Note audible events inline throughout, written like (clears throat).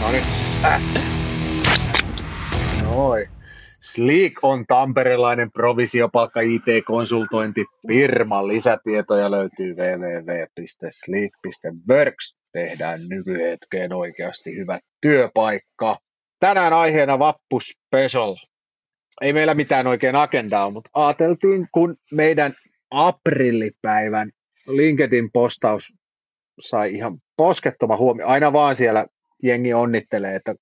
No niin. Noin. Sleek on tamperelainen provisiopalkka IT-konsultointi. Lisätietoja löytyy www.sleek.works. Tehdään nykyhetkeen oikeasti hyvä työpaikka. Tänään aiheena Vappu Special. Ei meillä mitään oikein agendaa, mutta ajateltiin, kun meidän aprillipäivän LinkedIn postaus sai ihan poskettoma huomio. Aina vaan siellä jengi onnittelee, että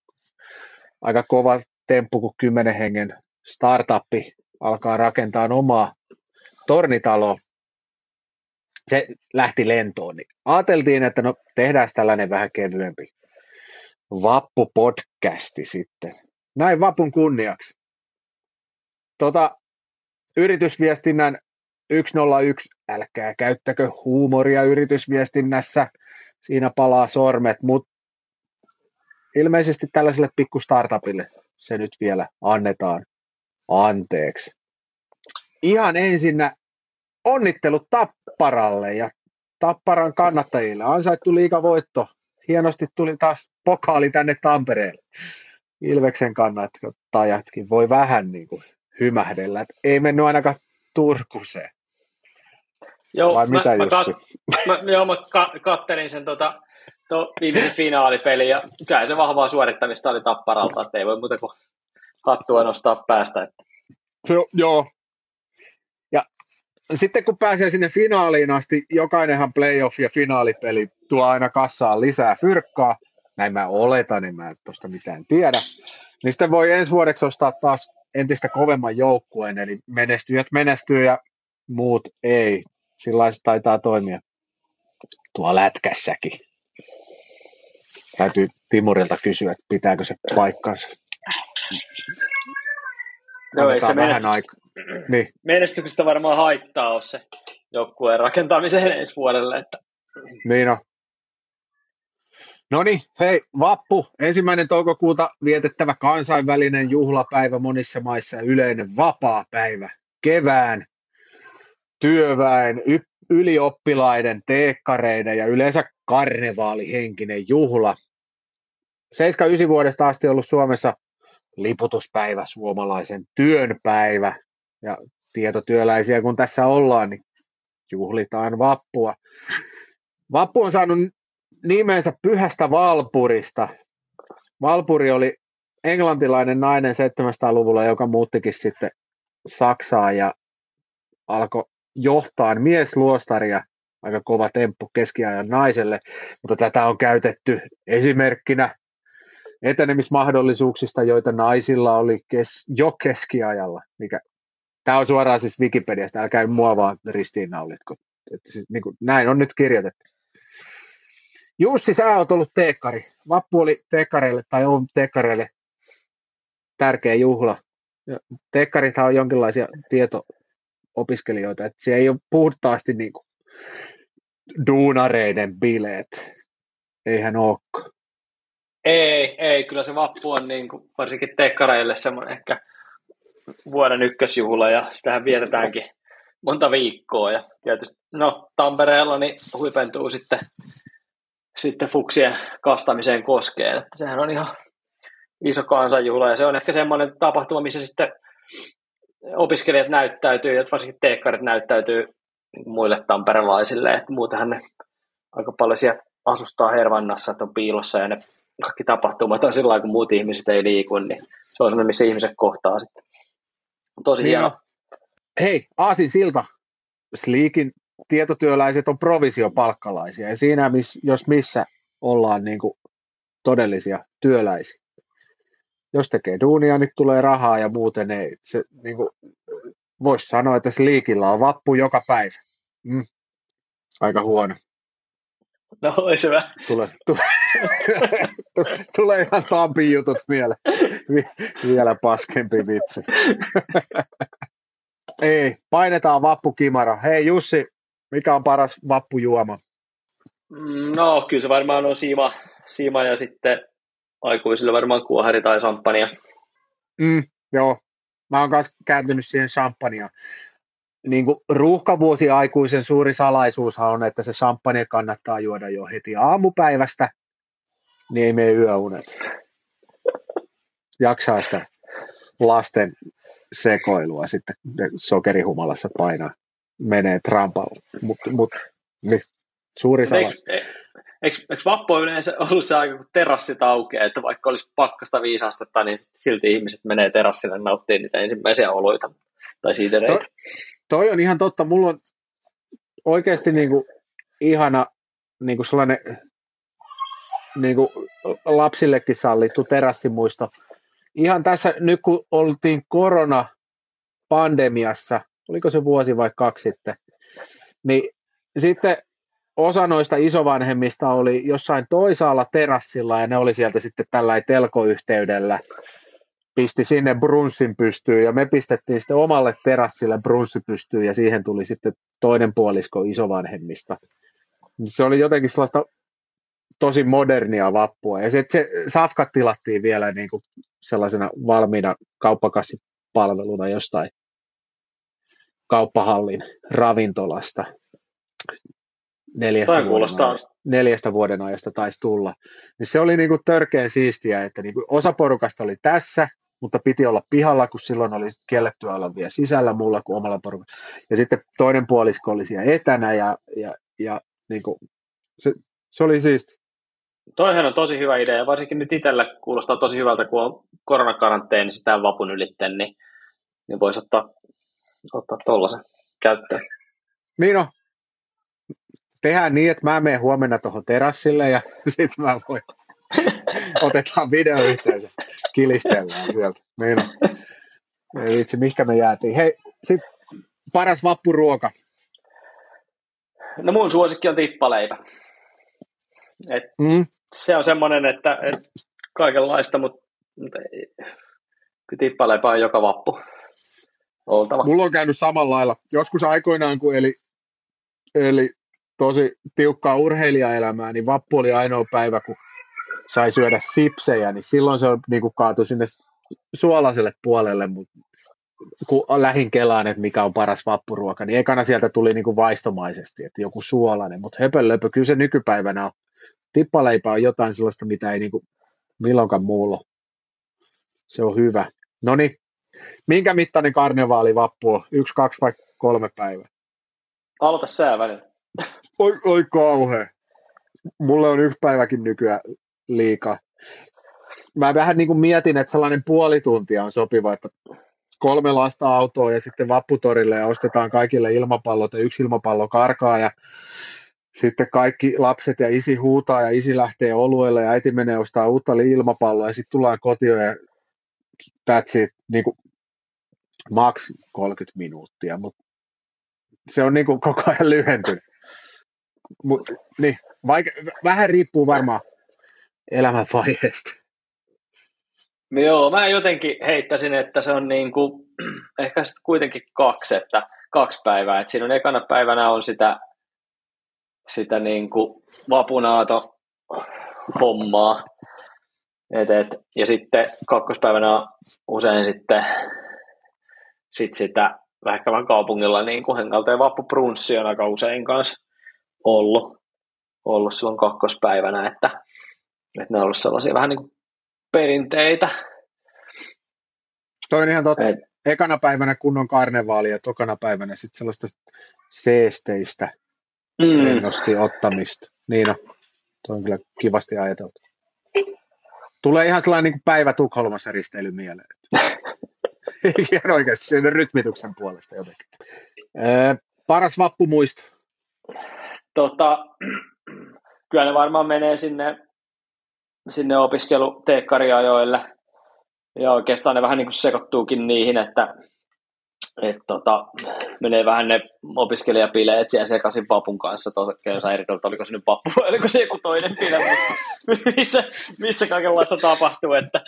aika kova temppu, kun kymmenen hengen startuppi alkaa rakentaa omaa tornitaloa. Se lähti lentoon, niin ajateltiin, että no tehdään tällainen vähän kevyempi Vappu-podcasti sitten. Näin Vapun kunniaksi. Tota, yritysviestinnän 101, älkää käyttäkö huumoria yritysviestinnässä, siinä palaa sormet, mutta ilmeisesti tällaiselle pikku startupille se nyt vielä annetaan anteeksi. Ihan ensinnä onnittelut Tapparalle ja Tapparan kannattajille. Ansaittu liikavoitto. Hienosti tuli taas pokaali tänne Tampereelle. Ilveksen kannattajatkin voi vähän niin kuin hymähdellä. Et ei mennyt ainakaan Turkuseen. Joo, Vai mä, mitä, mä, kat, mä, joo, mä ka, kattelin sen tota, to, viimeisen finaalipeli ja kyllä se vahvaa suorittamista oli Tapparalta, että ei voi muuta kuin hattua nostaa päästä. Että. Se, joo. Ja sitten kun pääsee sinne finaaliin asti, jokainenhan playoff ja finaalipeli tuo aina kassaan lisää fyrkkaa. Näin mä oletan, niin mä en tuosta mitään tiedä. Niin sitten voi ensi vuodeksi ostaa taas entistä kovemman joukkueen, eli menestyjät menestyy ja muut ei. Sillä taitaa toimia tuo lätkässäkin. Täytyy Timurilta kysyä, että pitääkö se paikkansa. Joo, ei se vähän aika. Niin. menestyksestä varmaan haittaa ole se joukkueen rakentamiseen ensi vuodelle. Että... Niin on. No niin, hei, vappu, ensimmäinen toukokuuta vietettävä kansainvälinen juhlapäivä monissa maissa ja yleinen vapaa päivä kevään työväen, ylioppilaiden, teekkareiden ja yleensä karnevaalihenkinen juhla. 79 vuodesta asti ollut Suomessa liputuspäivä, suomalaisen työnpäivä ja tietotyöläisiä kun tässä ollaan, niin juhlitaan vappua. Vappu on saanut nimensä pyhästä Valpurista. Valpuri oli englantilainen nainen 700-luvulla, joka muuttikin sitten Saksaan ja alkoi johtaa miesluostaria, aika kova temppu keskiajan naiselle, mutta tätä on käytetty esimerkkinä etenemismahdollisuuksista, joita naisilla oli kes, jo keskiajalla. Mikä, tämä on suoraan siis Wikipediasta, älkää mua vaan ristiinnaulitko. Että siis, niin kuin, näin on nyt kirjoitettu. Jussi, sä oot ollut teekkari. Vappu oli teekkareille tai on teekkareille tärkeä juhla. Teekkarithan on jonkinlaisia tieto-opiskelijoita, että se ei ole puhtaasti niin kuin duunareiden bileet. Eihän olekaan. Ei, ei, kyllä se vappu on niin kuin, varsinkin teekkareille semmoinen ehkä vuoden ykkösjuhla ja sitähän vietetäänkin monta viikkoa ja tietysti no Tampereella niin huipentuu sitten sitten fuksien kastamiseen koskeen. Että sehän on ihan iso kansanjuhla ja se on ehkä semmoinen tapahtuma, missä sitten opiskelijat näyttäytyy ja varsinkin teekkarit näyttäytyy muille tamperelaisille, että muutenhan ne aika paljon siellä asustaa Hervannassa, että on piilossa ja ne kaikki tapahtumat on sillä kun muut ihmiset ei liiku, niin se on sellainen, missä ihmiset kohtaa sitten. Tosi niin hieno. No. Hei, Aasin silta. Sleekin tietotyöläiset on provisiopalkkalaisia ja siinä, miss, jos missä ollaan niin kuin todellisia työläisiä. Jos tekee duunia, niin tulee rahaa ja muuten ei. Se, niin kuin, voisi sanoa, että liikillä on vappu joka päivä. Mm. Aika huono. No, olisi hyvä. Tule, (laughs) tule, tulee ihan Tampin jutut mieleen. Vielä paskempi vitsi. (laughs) Ei, painetaan vappu kimara. Hei Jussi, mikä on paras vappujuoma? Mm, no, kyllä se varmaan on siima, siima ja sitten aikuisille varmaan kuohari tai champagnea. Mm, joo, mä oon myös kääntynyt siihen champagnea. Niin kuin ruuhkavuosi aikuisen suuri salaisuushan on, että se champagne kannattaa juoda jo heti aamupäivästä. niin ei mene yöunet. Jaksaa sitä lasten sekoilua sitten sokerihumalassa painaa, menee trampalla. Mutta mut, niin, suuri salaisuus. Eikö, eikö, eikö vappu yleensä ollut se aika, kun terassit aukeaa, että vaikka olisi pakkasta viisastetta, niin silti ihmiset menee terassille nauttimaan niitä ensimmäisiä oluita tai siitä to, toi on ihan totta. Mulla on oikeasti niin kuin ihana niin kuin sellainen niin kuin lapsillekin sallittu terassimuisto. Ihan tässä nyt kun oltiin koronapandemiassa, oliko se vuosi vai kaksi sitten, niin sitten osa noista isovanhemmista oli jossain toisaalla terassilla ja ne oli sieltä sitten tällä telkoyhteydellä pisti sinne brunssin pystyyn ja me pistettiin sitten omalle terassille brunssi pystyyn ja siihen tuli sitten toinen puolisko isovanhemmista. Se oli jotenkin sellaista tosi modernia vappua ja sitten se safkat tilattiin vielä niin kuin sellaisena valmiina kauppakassipalveluna jostain kauppahallin ravintolasta neljästä, vuoden ajasta, neljästä vuoden ajasta taisi tulla. Niin se oli niinku törkeän siistiä, että niinku osa porukasta oli tässä, mutta piti olla pihalla, kun silloin oli kiellettyä olla vielä sisällä muulla kuin omalla porukalla. Ja sitten toinen puolisko oli siellä etänä ja, ja, ja niinku, se, se oli siisti. Toihan on tosi hyvä idea, varsinkin nyt itsellä kuulostaa tosi hyvältä, kun on koronakaranteeni sitä vapun ylitten, niin, niin voisi ottaa, ottaa tuollaisen käyttöön. Niin on, tehdään niin, että mä menen huomenna tuohon terassille ja (laughs) sitten mä voin, (laughs) otetaan videoyhteisö, kilistellään sieltä. Niin, ei vitsi, mihinkä me jäätiin. Hei, sitten paras vappuruoka. No mun suosikki on tippaleipä. Et mm. Se on semmoinen, että et kaikenlaista, mutta, ei, tippaleipä on joka vappu oltava. Mulla on käynyt samalla lailla. Joskus aikoinaan, kun eli, eli tosi tiukkaa urheilijaelämää, niin vappu oli ainoa päivä, kun sai syödä sipsejä, niin silloin se on niin kuin kaatu sinne suolaiselle puolelle, mutta kun lähin kelaan, että mikä on paras vappuruoka, niin ekana sieltä tuli niin kuin vaistomaisesti, että joku suolainen, mutta höpölöpö, kyllä se nykypäivänä on. Tippaleipä on jotain sellaista, mitä ei niin kuin milloinkaan muulla. Se on hyvä. No niin, minkä mittainen karnevaali vappu on? Yksi, kaksi vai kolme päivää? Aloita sää välillä. Oi, oi kauhea. Mulle on yksi päiväkin nykyään liikaa. Mä vähän niin kuin mietin, että sellainen puoli tuntia on sopiva, että kolme lasta autoa ja sitten vapputorille ja ostetaan kaikille ilmapallot ja yksi ilmapallo karkaa ja sitten kaikki lapset ja isi huutaa ja isi lähtee oluelle ja äiti menee ostaa uutta ilmapalloa ja sitten tullaan kotiin ja that's it, niin kuin max 30 minuuttia, mutta se on niin kuin koko ajan lyhentynyt. Mut, niin, vaike, vähän riippuu varmaan elämänvaiheesta. Joo, mä jotenkin heittäisin, että se on niin kuin, (clears throat) ehkä sitten kuitenkin kaksi, että kaksi päivää. Että siinä on ekana päivänä on sitä, sitä niin kuin vapunaato hommaa. Et, et, ja sitten kakkospäivänä on usein sitten sit sitä vähän kaupungilla niin kuin hengalta ja vappuprunssi on aika usein kanssa ollut, ollut silloin kakkospäivänä, että, että ne on ollut sellaisia vähän niin kuin perinteitä. Toi on ihan totta. Et, Ekana päivänä kunnon karnevaali ja tokana päivänä sitten sellaista seesteistä mm. rennosti ottamista. Niin on. Tuo on kyllä kivasti ajateltu. Tulee ihan sellainen niin kuin päivä Tukholmassa risteily mieleen. (laughs) ihan oikeasti sen rytmityksen puolesta jotenkin. Ee, paras vappumuisto? Tota, (clears throat) kyllä ne varmaan menee sinne, sinne opiskeluteekkariajoille. Ja oikeastaan ne vähän niin kuin sekoittuukin niihin, että et tota, menee vähän ne opiskelijapileet siellä sekaisin vapun kanssa. Tuossa eri että oliko se nyt vappu vai (laughs) oliko se joku toinen pile, missä, missä kaikenlaista tapahtuu. Että,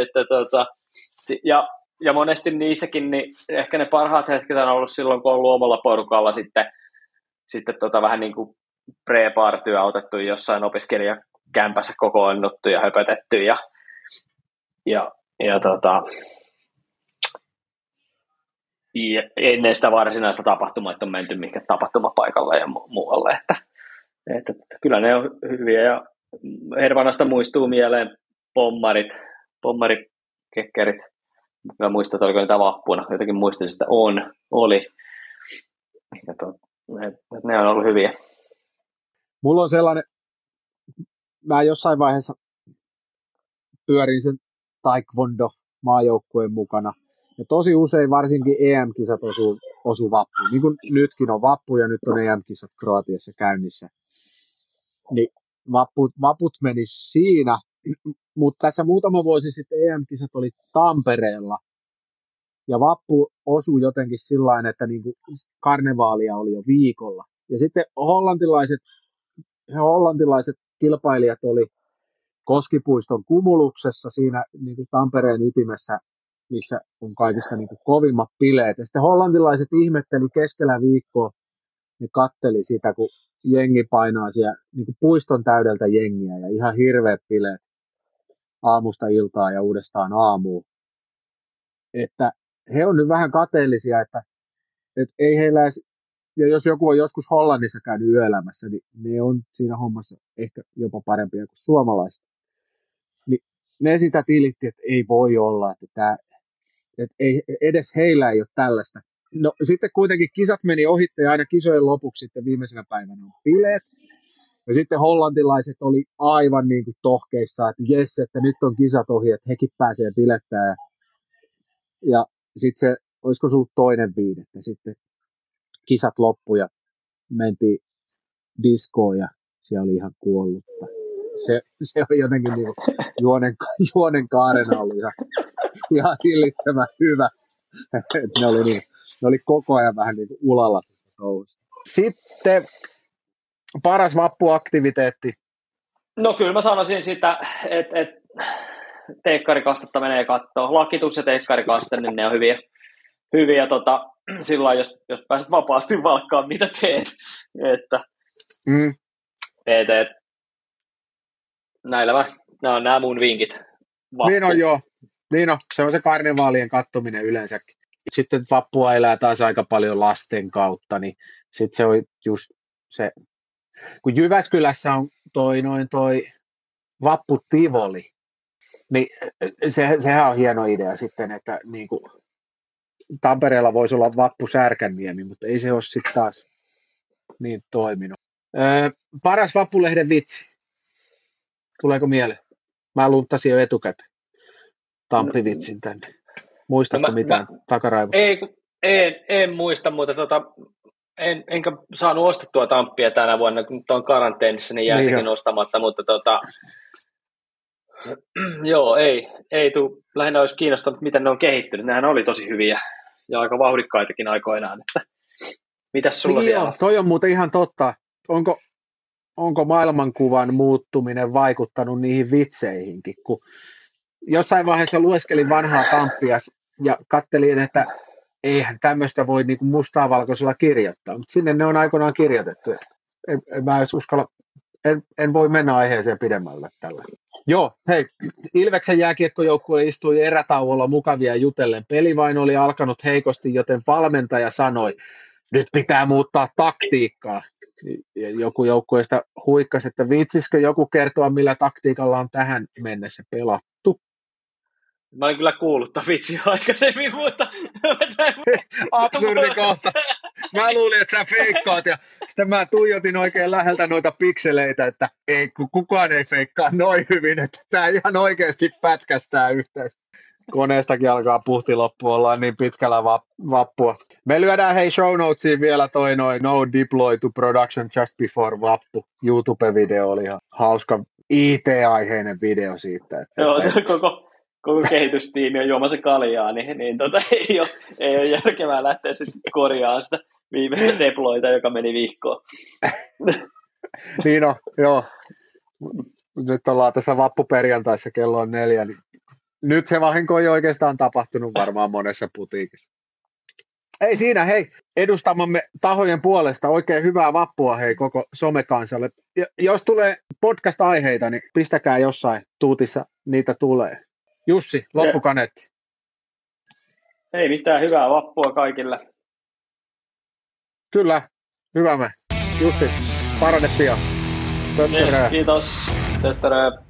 että tota, ja, ja monesti niissäkin niin ehkä ne parhaat hetket on ollut silloin, kun on ollut omalla porukalla sitten – sitten tota vähän niin kuin pre-partyä otettu jossain opiskelijakämpässä kokoonnuttu ja höpötetty ja, ja, ja tota, ja ennen sitä varsinaista tapahtumaa, että on menty mihinkä tapahtumapaikalle ja mu- muualle, että, että, että, kyllä ne on hyviä ja Hervanasta muistuu mieleen pommarit, pommarikekkerit. Mä muistan, että oliko niitä vappuna. Jotenkin muistin, että on, oli. Ja to, ne, on ollut hyviä. Mulla on sellainen, mä jossain vaiheessa pyörin sen taekwondo maajoukkueen mukana. Ja tosi usein varsinkin EM-kisat osuu, osuu vappuun. Niin kuin nytkin on vappu ja nyt on EM-kisat Kroatiassa käynnissä. Niin vaput, vaput meni siinä, mutta tässä muutama vuosi sitten EM-kisat oli Tampereella. Ja vappu osui jotenkin sillä että niin kuin karnevaalia oli jo viikolla. Ja sitten hollantilaiset, hollantilaiset kilpailijat oli Koskipuiston kumuluksessa siinä niin kuin Tampereen ytimessä, missä on kaikista niin kuin kovimmat bileet. Ja sitten hollantilaiset ihmetteli keskellä viikkoa, ne katteli sitä, kun jengi painaa siellä niin kuin puiston täydeltä jengiä ja ihan hirveät bileet aamusta iltaa ja uudestaan aamuun. Että he on nyt vähän kateellisia, että, että ei heillä edes, ja jos joku on joskus Hollannissa käynyt yöelämässä, niin ne on siinä hommassa ehkä jopa parempia kuin suomalaiset ne sitä tilitti, että ei voi olla, että, tämä, että ei, edes heillä ei ole tällaista. No sitten kuitenkin kisat meni ohitte ja aina kisojen lopuksi sitten viimeisenä päivänä on bileet. Ja sitten hollantilaiset oli aivan niin kuin tohkeissa, että jes, että nyt on kisat ohi, että hekin pääsee bilettää. Ja, ja sitten se, olisiko ollut toinen viidettä, sitten kisat loppu ja mentiin diskoon ja siellä oli ihan kuollutta se, se on jotenkin niin juonen, (laughs) juonen kaarena oli ihan, ihan hillittömän hyvä. ne, oli niin, ne oli koko ajan vähän niin kuin ulalla touhusta. Sitten paras vappuaktiviteetti. No kyllä mä sanoisin sitä, että et, teikkarikastetta menee kattoon. Lakitus ja teikkarikaste, niin ne on hyviä. hyviä tota, (clears throat) silloin, jos, jos pääset vapaasti valkkaan, mitä teet. (laughs) Että, mm. et, et, näillä mä, nämä on nämä mun vinkit. Vappu. Niin on joo, niin on, se on se karnevaalien kattominen yleensäkin. Sitten vappua elää taas aika paljon lasten kautta, niin sitten se on just se, kun Jyväskylässä on toi, noin toi Vappu Tivoli, niin se, sehän on hieno idea sitten, että niin kuin Tampereella voisi olla Vappu Särkänniemi, mutta ei se ole sitten taas niin toiminut. Öö, paras Vappulehden vitsi. Tuleeko mieleen? Mä lunttasin jo etukäteen Tampi-vitsin tänne. Muistatko no, mitään mä, takaraivosta? Ei, en, en muista, mutta tota, en, enkä saanut ostettua Tamppia tänä vuonna, kun on karanteenissa, niin jäi niin sekin ostamatta, mutta tota, (clears throat) joo, ei, ei tuu. Lähinnä olisi kiinnostanut, miten ne on kehittynyt. Nehän oli tosi hyviä ja aika vauhdikkaitakin aikoinaan. Että, mitäs sulla niin siellä joo, toi on muuten ihan totta. Onko, onko maailmankuvan muuttuminen vaikuttanut niihin vitseihinkin, kun jossain vaiheessa lueskelin vanhaa kamppia ja kattelin, että eihän tämmöistä voi niin mustaa valkoisella kirjoittaa, mutta sinne ne on aikoinaan kirjoitettu. En, en mä edes uskalla, en, en voi mennä aiheeseen pidemmälle tällä. Joo, hei, Ilveksen jääkiekkojoukkue istui erätauolla mukavia jutellen. Peli vain oli alkanut heikosti, joten valmentaja sanoi, nyt pitää muuttaa taktiikkaa joku joukkueesta huikkasi, että viitsisikö joku kertoa, millä taktiikalla on tähän mennessä pelattu. Mä olin kyllä kuullut vitsi aikaisemmin, mutta... (laughs) Absurdi kohta. Mä luulin, että sä feikkaat ja sitten mä tuijotin oikein läheltä noita pikseleitä, että ei, kukaan ei feikkaa noin hyvin, että tää ihan oikeasti pätkästää yhteen koneestakin alkaa puhti loppu, ollaan niin pitkällä vappua. Me lyödään hei show notesiin vielä toi noin No Deploy to Production Just Before Vappu. YouTube-video oli ihan hauska IT-aiheinen video siitä. Että, Joo, se koko, koko kehitystiimi on juomassa kaljaa, niin, niin tota, ei, ole, ei ole järkevää lähteä sitten korjaamaan sitä viimeistä deployta, joka meni viikkoon. (laughs) niin on, joo. Nyt ollaan tässä vappuperjantaissa, kello on neljä, niin nyt se vahinko ei oikeastaan tapahtunut varmaan monessa putiikissa. Ei siinä, hei, edustamamme tahojen puolesta oikein hyvää vappua hei koko somekansalle. Ja jos tulee podcast-aiheita, niin pistäkää jossain tuutissa, niitä tulee. Jussi, loppukaneetti. Ei mitään, hyvää vappua kaikille. Kyllä, hyvä me. Jussi, parane pian. Yes, kiitos. Terve, terve.